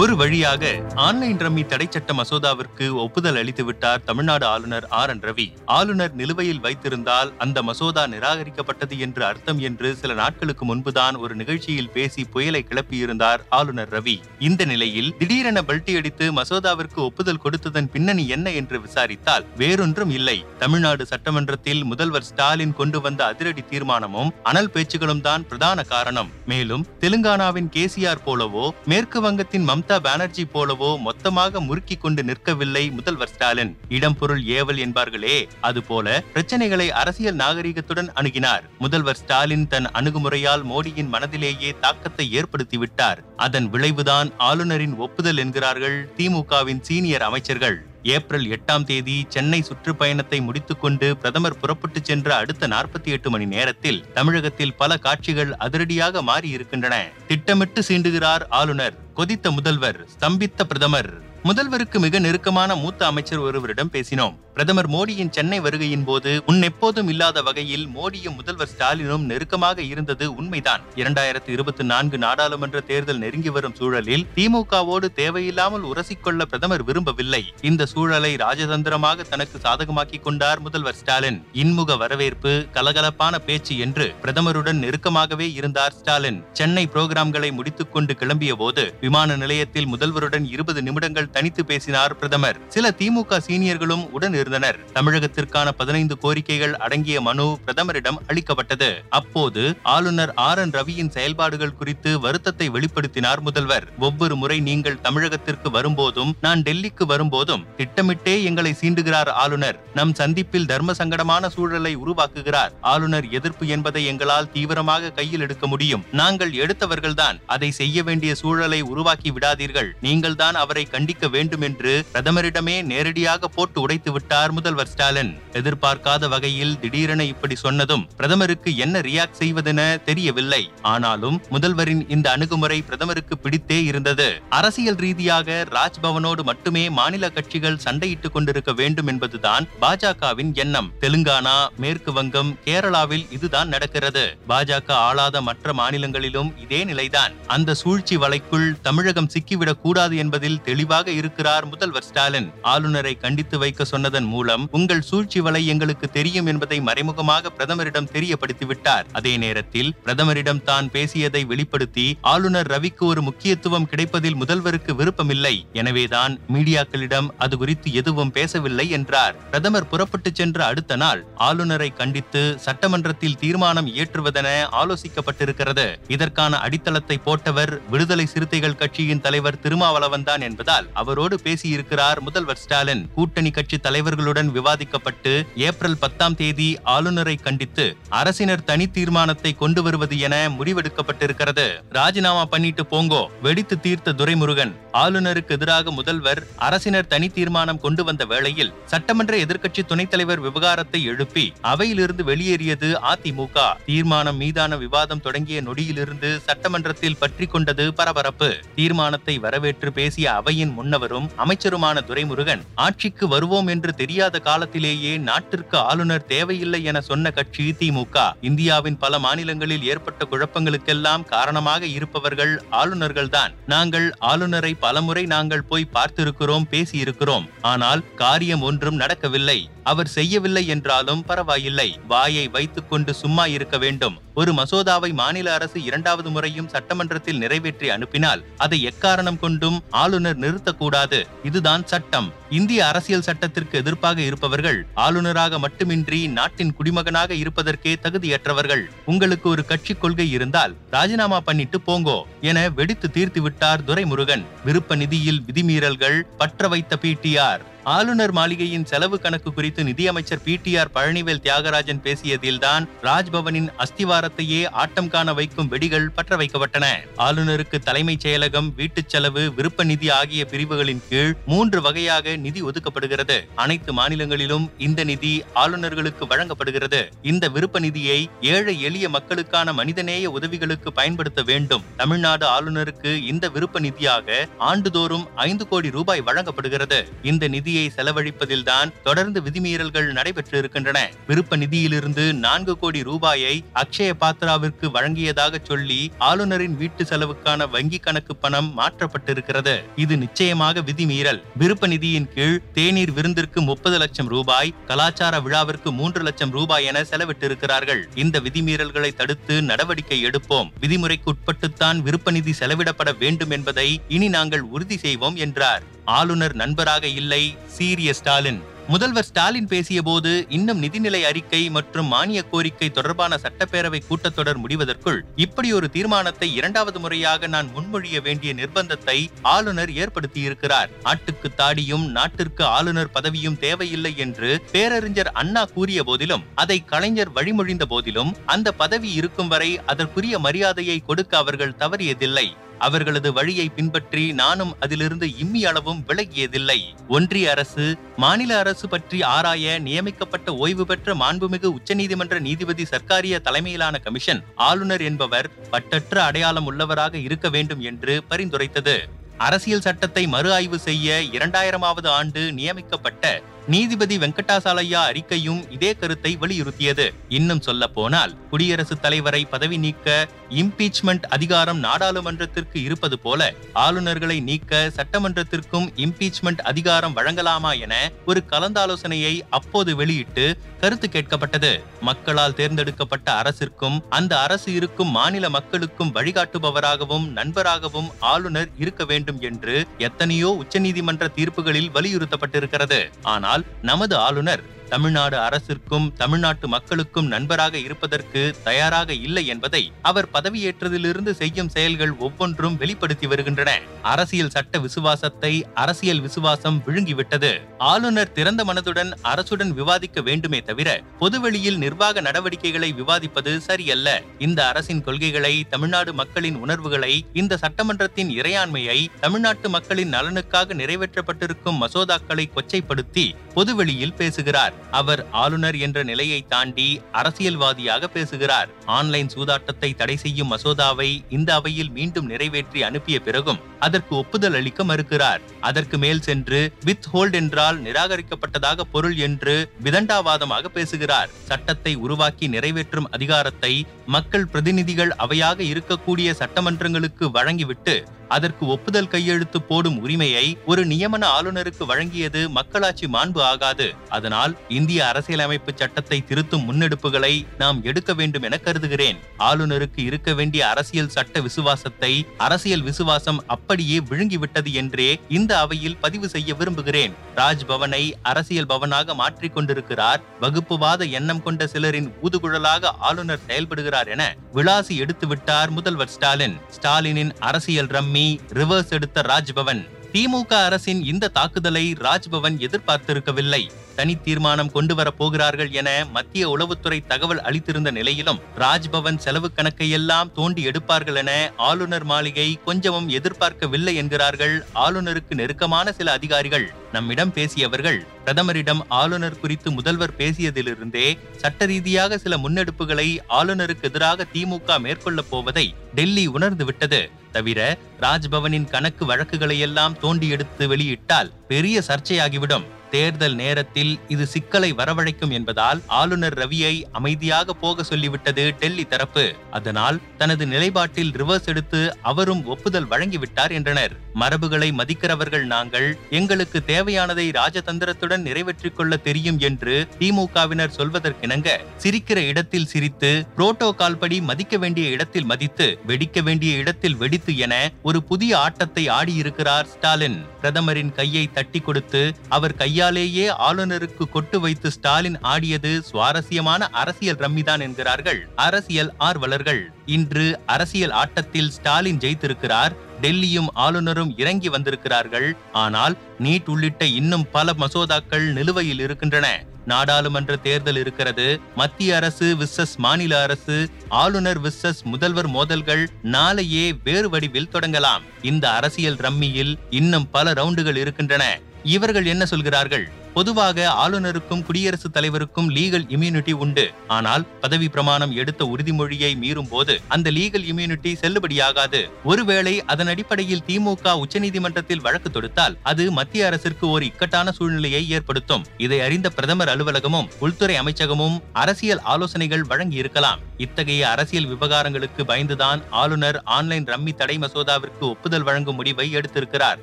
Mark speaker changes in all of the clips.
Speaker 1: ஒரு வழியாக online rummy தடை சட்ட மசோதாவிற்கு ஒப்புதல் அளித்து விட்டார் தமிழ்நாடு ஆளுநர் ஆர் என் ரவி. ஆளுநர் நிலுவையில் வைத்திருந்தால் அந்த மசோதா நிராகரிக்கப்பட்டது என்று அர்த்தம் என்று சில நாட்களுக்கு முன்புதான் ஒரு நிகழ்ச்சியில் பேசி புயலை கிளப்பியிருந்தார் ஆளுநர் ரவி. இந்த நிலையில் திடீரென பல்டி அடித்து மசோதாவிற்கு ஒப்புதல் கொடுத்ததன் பின்னணி என்ன என்று விசாரித்தால் வேறொன்றும் இல்லை. தமிழ்நாடு சட்டமன்றத்தில் முதல்வர் ஸ்டாலின் கொண்டு வந்த அதிரடி தீர்மானமும் அனல் பேச்சுகளும் தான் பிரதான காரணம். மேலும் தெலுங்கானாவின் கேசிஆர் போலவோ மேற்கு வங்கத்தின் மம்தா பானர்ஜி போலவோ மொத்தமாக முறுக்கி கொண்டு நிற்கவில்லை முதல்வர் ஸ்டாலின். இடம் பொருள் ஏவல் என்பார்களே அதுபோல பிரச்சனைகளை அரசியல் நாகரிகத்துடன் அணுகினார். முதல்வர் ஸ்டாலின் தன் அணுகுமுறையால் மோடியின் மனதிலேயே தாக்கத்தை ஏற்படுத்திவிட்டார். அதன் விளைவுதான் ஆளுநரின் ஒப்புதல் என்கிறார்கள் திமுகவின் சீனியர் அமைச்சர்கள். ஏப்ரல் எட்டாம் தேதி சென்னை சுற்றுப்பயணத்தை முடித்துக்கொண்டு பிரதமர் புறப்பட்டு சென்ற அடுத்த நாற்பத்தி எட்டு மணி நேரத்தில் தமிழகத்தில் பல காட்சிகள் அதிரடியாக மாறி இருக்கின்றன திட்டமிட்டு சீண்டுகிறார் ஆளுநர். கொதித்த முதல்வர் ஸ்தம்பித்த பிரதமர். முதல்வருக்கு மிக நெருக்கமான மூத்த அமைச்சர் ஒருவரிடம் பேசினோம். பிரதமர் மோடியின் சென்னை வருகையின் போது முன் எப்போதும் இல்லாத வகையில் மோடியும் முதல்வர் ஸ்டாலினும் நெருக்கமாக இருந்தது உண்மைதான். இரண்டாயிரத்தி இருபத்தி நான்கு நாடாளுமன்ற தேர்தல் நெருங்கி வரும் சூழலில் திமுகவோடு தேவையில்லாமல் உரசிக்கொள்ள பிரதமர் விரும்பவில்லை. இந்த சூழலை ராஜதந்திரமாக தனக்கு சாதகமாக்கிக் கொண்டார் முதல்வர் ஸ்டாலின். இன்முக வரவேற்பு கலகலப்பான பேச்சு என்று பிரதமருடன் நெருக்கமாகவே இருந்தார் ஸ்டாலின். சென்னை புரோகிராம்களை முடித்துக் கொண்டு கிளம்பிய போது விமான நிலையத்தில் முதல்வருடன் இருபது நிமிடங்கள் தனித்து பேசினார் பிரதமர். சில திமுக சீனியர்களும் உடன் இருந்தனர் தமிழகத்திற்கான பதினைந்து கோரிக்கைகள் அடங்கிய மனு பிரதமரிடம் அளிக்கப்பட்டது. அப்போது ஆளுநர் ஆர். என். ரவியின் செயல்பாடுகள் குறித்து வருத்தத்தை வெளிப்படுத்தினார் முதல்வர். ஒவ்வொரு முறை நீங்கள் தமிழகத்திற்கு வரும்போதும் நான் டெல்லிக்கு வரும்போதும் திட்டமிட்டே எங்களை சீண்டுகிறார் ஆளுநர். நம் சந்திப்பில் தர்ம சங்கடமான சூழலை உருவாக்குகிறார். ஆளுநர் எதிர்ப்பு என்பதை எங்களால் தீவிரமாக கையில் எடுக்க முடியும். நாங்கள் எடுத்தவர்கள்தான். அதை செய்ய வேண்டிய சூழலை உருவாக்கி விடாதீர்கள். நீங்கள்தான் அவரை கண்டிக்க வேண்டும் என்று பிரதமரிடமே நேரடியாக போட்டு உடைத்து விட்டார் முதல்வர் ஸ்டாலின் எதிர்பார்க்காத வகையில் திடீரென இப்படி சொன்னதும் பிரதமருக்கு என்ன ரியாக்ட் செய்வதென தெரியவில்லை. ஆனாலும் முதல்வரின் இந்த அணுகுமுறை பிரதமருக்கு பிடித்தே இருந்தது. அரசியல் ரீதியாக ராஜ்பவனோடு மட்டுமே மாநில கட்சிகள் சண்டையிட்டுக் கொண்டிருக்க வேண்டும் என்பதுதான் பாஜகவின் எண்ணம். தெலுங்கானா மேற்கு வங்கம் கேரளாவில் இதுதான் நடக்கிறது. பாஜக ஆளாத மற்ற மாநிலங்களிலும் இதே நிலைதான். அந்த சூழ்ச்சி வலைக்குள் தமிழகம் சிக்கிவிடக் கூடாது என்பதில் தெளிவாக இருக்கிறார் முதல்வர் ஸ்டாலின். ஆளுநரை கண்டித்து வைக்க சொன்னதன் மூலம் உங்கள் சூழ்ச்சி வலை எங்களுக்கு தெரியும் என்பதை மறைமுகமாக பிரதமரிடம் தெரியப்படுத்திவிட்டார். அதே நேரத்தில் பிரதமரிடம் தான் பேசியதை வெளிப்படுத்தி ஆளுநர் ரவிக்கு ஒரு முக்கியத்துவம் கிடைப்பதில் முதல்வருக்கு விருப்பமில்லை. எனவேதான் மீடியாக்களிடம் அது குறித்து எதுவும் பேசவில்லை என்றார். பிரதமர் புறப்பட்டு சென்ற அடுத்த நாள் ஆளுநரை கண்டித்து சட்டமன்றத்தில் தீர்மானம் இயற்றுவதென ஆலோசிக்கப்பட்டிருக்கிறது. இதற்கான அடித்தளத்தை போட்டவர் விடுதலை சிறுத்தைகள் கட்சியின் தலைவர் திருமாவளவன் தான் என்பதால் அவரோடு பேசியிருக்கிறார் முதல்வர் ஸ்டாலின். கூட்டணி கட்சி தலைவர் தலைவர்களுடன் விவாதிக்கப்பட்டு ஏப்ரல் பத்தாம் தேதி ஆளுநரை கண்டித்து அரசினர் தனி தீர்மானத்தை கொண்டு வருவது என முடிவெடுக்கப்பட்டிருக்கிறது. ராஜினாமா பண்ணிட்டு போங்கோ வெடித்து தீர்த்த துரைமுருகன். ஆளுநருக்கு எதிராக முதல்வர் அரசினர் தனி தீர்மானம் கொண்டு வந்த வேளையில் சட்டமன்ற எதிர்க்கட்சி துணைத் தலைவர் விவகாரத்தை எழுப்பி அவையிலிருந்து வெளியேறியது அதிமுக. தீர்மானம் மீதான விவாதம் தொடங்கிய நொடியிலிருந்து சட்டமன்றத்தில் பற்றி கொண்டது பரபரப்பு. தீர்மானத்தை வரவேற்று பேசிய அவையின் முன்னவரும் அமைச்சருமான துரைமுருகன் ஆட்சிக்கு வருவோம் என்று தெரியாத காலத்திலேயே நாட்டிற்கு ஆளுநர் தேவையில்லை என சொன்ன கட்சி திமுக இந்தியாவின் பல மாநிலங்களில் ஏற்பட்ட குழப்பங்களுக்கெல்லாம் காரணமாக இருப்பவர்கள் ஆளுநர்கள்தான். நாங்கள் ஆளுநரை பலமுறை நாங்கள் போய் பார்த்திருக்கிறோம் பேசியிருக்கிறோம். ஆனால் காரியம் ஒன்றும் நடக்கவில்லை. அவர் செய்யவில்லை என்றாலும் பரவாயில்லை. வாயை வைத்துக்கொண்டு சும்மா இருக்க வேண்டும். ஒரு மசோதாவை மாநில அரசு இரண்டாவது முறையும் சட்டமன்றத்தில் நிறைவேற்றி அனுப்பினால் அதை எக்காரணம் கொண்டும் ஆளுநர் நிறுத்தக்கூடாது. இதுதான் சட்டம். இந்திய அரசியல் சட்டத்திற்கு எதிர்ப்பாக இருப்பவர்கள் ஆளுநராக மட்டுமின்றி நாட்டின் குடிமகனாக இருப்பதற்கே தகுதியற்றவர்கள். உங்களுக்கு ஒரு கட்சி கொள்கை இருந்தால் ராஜினாமா பண்ணிட்டு போங்கோ என வெடித்து தீர்த்து விட்டார் துரைமுருகன். விருப்ப நிதியில் விதிமீறல்கள் பற்ற வைத்த பிடிஆர் ஆளுநர் மாளிகையின் செலவு கணக்கு குறித்து நிதியமைச்சர் பிடிஆர் பழனிவேல் தியாகராஜன் பேசியதில்தான் ராஜ்பவனின் அஸ்திவாரத்தையே ஆட்டம் காண வைக்கும் வெடிகள் பற்ற வைக்கப்பட்டன. ஆளுநருக்கு தலைமைச் செயலகம் வீட்டுச் செலவு விருப்ப நிதி ஆகிய பிரிவுகளின் கீழ் மூன்று வகையாக நிதி ஒதுக்கப்படுகிறது. அனைத்து மாநிலங்களிலும் இந்த நிதி ஆளுநர்களுக்கு வழங்கப்படுகிறது. இந்த விருப்ப நிதியை ஏழை எளிய மக்களுக்கான மனிதநேய உதவிகளுக்கு பயன்படுத்த வேண்டும். தமிழ்நாடு ஆளுநருக்கு இந்த விருப்ப நிதியாக ஆண்டுதோறும் ஐந்து கோடி ரூபாய் வழங்கப்படுகிறது. இந்த நிதியை நிதியை செலவழிப்பதில்தான் தொடர்ந்து விதிமீறல்கள் நடைபெற்று இருக்கின்றன விருப்ப நிதியிலிருந்து நான்கு கோடி ரூபாயை அக்ஷய பாத்ராவிற்கு வழங்கியதாக சொல்லி ஆளுநரின் வீட்டு செலவுக்கான வங்கி கணக்கு பணம் மாற்றப்பட்டிருக்கிறது. இது நிச்சயமாக விதிமீறல். விருப்ப நிதியின் கீழ் தேநீர் விருந்திற்கு முப்பது லட்சம் ரூபாய் கலாச்சார விழாவிற்கு மூன்று லட்சம் ரூபாய் என செலவிட்டிருக்கிறார்கள். இந்த விதிமீறல்களை தடுத்து நடவடிக்கை எடுப்போம். விதிமுறைக்கு உட்பட்டுத்தான் விருப்ப நிதி செலவிடப்பட வேண்டும் என்பதை இனி நாங்கள் உறுதி செய்வோம் என்றார். ஆளுநர் நண்பராக இல்லை சீரிய ஸ்டாலின். முதல்வர் ஸ்டாலின் பேசியபோது இன்னும் நிதிநிலை அறிக்கை மற்றும் மானிய கோரிக்கை தொடர்பான சட்டப்பேரவை கூட்டத்தொடர் முடிவதற்குள் இப்படி ஒரு தீர்மானத்தை இரண்டாவது முறையாக நான் முன்மொழிய வேண்டிய நிர்பந்தத்தை ஆளுநர் ஏற்படுத்தியிருக்கிறார். நாட்டுக்கு தாடியும் நாட்டிற்கு ஆளுநர் பதவியும் தேவையில்லை என்று பேரறிஞர் அண்ணா கூறிய போதிலும் அதை கலைஞர் வழிமொழிந்த போதிலும் அந்த பதவி இருக்கும் வரை அதற்குரிய மரியாதையை கொடுக்க அவர்கள் தவறியதில்லை. அவர்களது வழியை பின்பற்றி நானும் அதிலிருந்து இம்மி அளவும் விலகியதில்லை. ஒன்றிய அரசு மாநில அரசு பற்றி ஆராய நியமிக்கப்பட்ட ஓய்வு பெற்ற மாண்புமிகு உச்சநீதிமன்ற நீதிபதி சர்க்காரிய தலைமையிலான கமிஷன் ஆளுநர் என்பவர் பட்டற்ற அடையாளம் உள்ளவராக இருக்க வேண்டும் என்று பரிந்துரைத்தது. அரசியல் சட்டத்தை மறு ஆய்வு செய்ய இரண்டாயிரமாவது ஆண்டு நியமிக்கப்பட்ட நீதிபதி வெங்கடாசாலையா அறிக்கையும் இதே கருத்தை வலியுறுத்தியது. இன்னும் சொல்ல போனால் குடியரசுத் தலைவரை பதவி நீக்க இம்பீச்மெண்ட் அதிகாரம் நாடாளுமன்றத்திற்கு இருப்பது போல ஆளுநர்களை நீக்க சட்டமன்றத்திற்கும் இம்பீச்மெண்ட் அதிகாரம் வழங்கலாமா என ஒரு கலந்தாலோசனையை அப்போது வெளியிட்டு கருத்து கேட்கப்பட்டது. மக்களால் தேர்ந்தெடுக்கப்பட்ட அரசிற்கும் அந்த அரசு இருக்கும் மாநில மக்களுக்கும் வழிகாட்டுபவராகவும் நண்பராகவும் ஆளுநர் இருக்க வேண்டும் என்று எத்தனையோ உச்சநீதிமன்ற தீர்ப்புகளில் வலியுறுத்தப்பட்டிருக்கிறது. ஆனால் நமது ஆளுநர் தமிழ்நாடு அரசிற்கும் தமிழ்நாட்டு மக்களுக்கும் நண்பராக இருப்பதற்கு தயாராக இல்லை என்பதை அவர் பதவியேற்றதிலிருந்து செய்யும் செயல்கள் ஒவ்வொன்றும் வெளிப்படுத்தி வருகின்றன. அரசியல் சட்ட விசுவாசத்தை அரசியல் விசுவாசம் விழுங்கிவிட்டது. ஆளுநர் திறந்த மனதுடன் அரசுடன் விவாதிக்க வேண்டுமே தவிர பொதுவெளியில் நிர்வாக நடவடிக்கைகளை விவாதிப்பது சரியல்ல. இந்த அரசின் கொள்கைகளை தமிழ்நாடு மக்களின் உணர்வுகளை இந்த சட்டமன்றத்தின் இறையாண்மையை தமிழ்நாட்டு மக்களின் நலனுக்காக நிறைவேற்றப்பட்டிருக்கும் மசோதாக்களை கொச்சைப்படுத்தி பொதுவெளியில் பேசுகிறார். அவர் ஆளுநர் என்ற நிலையை தாண்டி அரசியல்வாதியாக பேசுகிறார். ஆன்லைன் சூதாட்டத்தை தடை செய்யும் மசோதாவை இந்த அவையில் மீண்டும் நிறைவேற்றி அனுப்பிய பிறகும் அதற்கு ஒப்புதல் அளிக்க மறுக்கிறார். அதற்கு மேல் சென்று வித் ஹோல்ட் என்றால் நிராகரிக்கப்பட்டதாக பொருள் என்று விதண்டாவாதமாக பேசுகிறார். சட்டத்தை உருவாக்கி நிறைவேற்றும் அதிகாரத்தை மக்கள் பிரதிநிதிகள் அவையாக இருக்கக்கூடிய சட்டமன்றங்களுக்கு வழங்கிவிட்டு அதற்கு ஒப்புதல் கையெழுத்து போடும் உரிமையை ஒரு நியமன ஆளுநருக்கு வழங்கியது மக்களாட்சி மாண்பு ஆகாது. அதனால் இந்திய அரசியலமைப்பு சட்டத்தை திருத்தும் முன்னெடுப்புகளை நாம் எடுக்க வேண்டும் என கருதுகிறேன். ஆளுநருக்கு இருக்க வேண்டிய அரசியல் சட்ட விசுவாசத்தை அரசியல் விசுவாசம் அப்படியே விழுங்கிவிட்டது என்றே இந்த அவையில் பதிவு செய்ய விரும்புகிறேன். ராஜ்பவனை அரசியல் பவனாக மாற்றிக் கொண்டிருக்கிறார். வகுப்புவாத எண்ணம் கொண்ட சிலரின் ஊதுகுழலாக ஆளுநர் செயல்படுகிறார் என விளாசி எடுத்துவிட்டார் முதல்வர் ஸ்டாலின். ஸ்டாலினின் அரசியல் ரம்மி ரிவர்ஸ் எடுத்த ராஜ்பவன். திமுக அரசின் இந்த தாக்குதலை ராஜ்பவன் எதிர்பார்த்திருக்கவில்லை. தனி தீர்மானம் கொண்டு வர போகிறார்கள் என மத்திய உளவுத்துறை தகவல் அளித்திருந்த நிலையிலும் ராஜ்பவன் செலவு கணக்கையெல்லாம் தோண்டி எடுப்பார்கள் என ஆளுநர் மாளிகை கொஞ்சமும் எதிர்பார்க்கவில்லை என்கிறார்கள் ஆளுநருக்கு நெருக்கமான சில அதிகாரிகள். நம்மிடம் பேசியவர்கள் பிரதமரிடம் ஆளுநர் குறித்து முதல்வர் பேசியதிலிருந்தே சட்ட ரீதியாக சில முன்னெடுப்புகளை ஆளுநருக்கு எதிராக திமுக மேற்கொள்ளப் போவதை டெல்லி உணர்ந்துவிட்டது. தவிர ராஜ்பவனின் கணக்கு வழக்குகளை எல்லாம் தோண்டி எடுத்து வெளியிட்டால் பெரிய சர்ச்சையாகிவிடும். தேர்தல் நேரத்தில் இது சிக்கலை வரவழைக்கும் என்பதால் ஆளுநர் ரவியை அமைதியாக போக சொல்லிவிட்டது டெல்லி தரப்பு. அதனால் தனது நிலைப்பாட்டில் ரிவர்ஸ் எடுத்து அவரும் ஒப்புதல் வழங்கிவிட்டார் என்றனர். மரபுகளை மதிக்கிறவர்கள் நாங்கள் எங்களுக்கு தேவையானதை ராஜதந்திரத்துடன் நிறைவேற்றிக் கொள்ள தெரியும் என்று திமுகவினர் சொல்வதற்கிணங்க சிரிக்கிற இடத்தில் சிரித்து புரோட்டோகால் படி மதிக்க வேண்டிய இடத்தில் மதித்து வெடிக்க வேண்டிய இடத்தில் வெடித்து என ஒரு புதிய ஆட்டத்தை ஆடியிருக்கிறார் ஸ்டாலின். பிரதமரின் கையை தட்டி கொடுத்து அவர் கையாலேயே ஆளுநருக்கு கொட்டு வைத்து ஸ்டாலின் ஆடியது சுவாரஸ்யமான அரசியல் ரம்மிதான் என்கிறார்கள் அரசியல் ஆர்வலர்கள். இன்று அரசியல் ஆட்டத்தில் ஸ்டாலின் ஜெயித்திருக்கிறார் டெல்லியும் ஆளுநரும் இறங்கி வந்திருக்கிறார்கள். ஆனால் நீட் உள்ளிட்ட இன்னும் பல மசோதாக்கள் நிலுவையில் இருக்கின்றன. நாடாளுமன்ற தேர்தல் இருக்கிறது. மத்திய அரசு விசஸ் மாநில அரசு ஆளுநர் விசஸ் முதல்வர் மோதல்கள் நாளையே வேறு வடிவில் தொடங்கலாம். இந்த அரசியல் ரம்மியில் இன்னும் பல ரவுண்டுகள் இருக்கின்றன. இவர்கள் என்ன சொல்கிறார்கள்? பொதுவாக ஆளுநருக்கும் குடியரசுத் தலைவருக்கும் லீகல் இம்யூனிட்டி உண்டு. ஆனால் பதவி பிரமாணம் எடுத்த உறுதிமொழியை மீறும் போது அந்த லீகல் இம்யூனிட்டி செல்லுபடியாகாது. ஒருவேளை அதன் அடிப்படையில் திமுக உச்சநீதிமன்றத்தில் வழக்கு தொடுத்தால் அது மத்திய அரசிற்கு ஒரு இக்கட்டான சூழ்நிலையை ஏற்படுத்தும். இதை அறிந்த பிரதமர் அலுவலகமும் உள்துறை அமைச்சகமும் அரசியல் ஆலோசனைகள் வழங்கி இருக்கலாம் இத்தகைய அரசியல் விவகாரங்களுக்கு பயந்துதான் ஆளுநர் ஆன்லைன் ரம்மி தடை மசோதாவிற்கு ஒப்புதல் வழங்கும் முடிவை எடுத்திருக்கிறார்.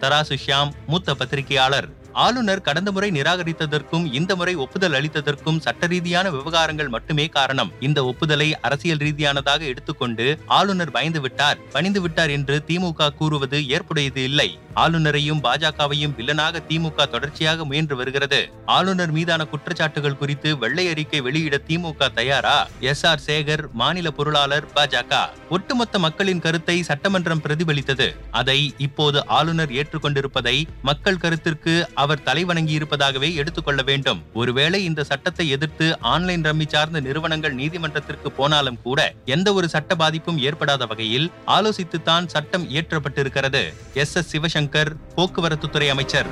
Speaker 1: தராசு ஷியாம் மூத்த பத்திரிகையாளர். ஆளுநர் கடந்த முறை நிராகரித்ததற்கும் இந்த முறை ஒப்புதல் அளித்ததற்கும் சட்ட ரீதியான விவகாரங்கள் மட்டுமே காரணம். இந்த ஒப்புதலை அரசியல் ரீதியானதாக எடுத்துக்கொண்டு ஆளுநர் பயந்து விட்டார். பணிந்து விட்டார் என்று திமுக கூறுவது ஏற்புடையது இல்லை. ஆளுநரையும் பாஜகவையும் வில்லனாக திமுக தொடர்ச்சியாக முயன்று வருகிறது. ஆளுநர் மீதான குற்றச்சாட்டுகள் குறித்து வெள்ளை அறிக்கை வெளியிட திமுக தயாரா? எஸ் ஆர் சேகர் மாநில பொருளாளர் பாஜக. ஒட்டுமொத்த மக்களின் கருத்தை சட்டமன்றம் பிரதிபலித்தது. அதை இப்போது ஆளுநர் ஏற்றுக்கொண்டிருப்பதை மக்கள் கருத்திற்கு அவர் தலைவணங்கி இருப்பதாகவே எடுத்துக்கொள்ள வேண்டும். ஒருவேளை இந்த சட்டத்தை எதிர்த்து ஆன்லைன் ரம்மி சார்ந்த நிறுவனங்கள் நீதிமன்றத்திற்கு போனாலும் கூட எந்த ஒரு சட்ட பாதிப்பும் ஏற்படாத வகையில் ஆலோசித்துத்தான் சட்டம் இயற்றப்பட்டிருக்கிறது. எஸ் எஸ் சிவசங்கர் போக்குவரத்து துறை அமைச்சர்.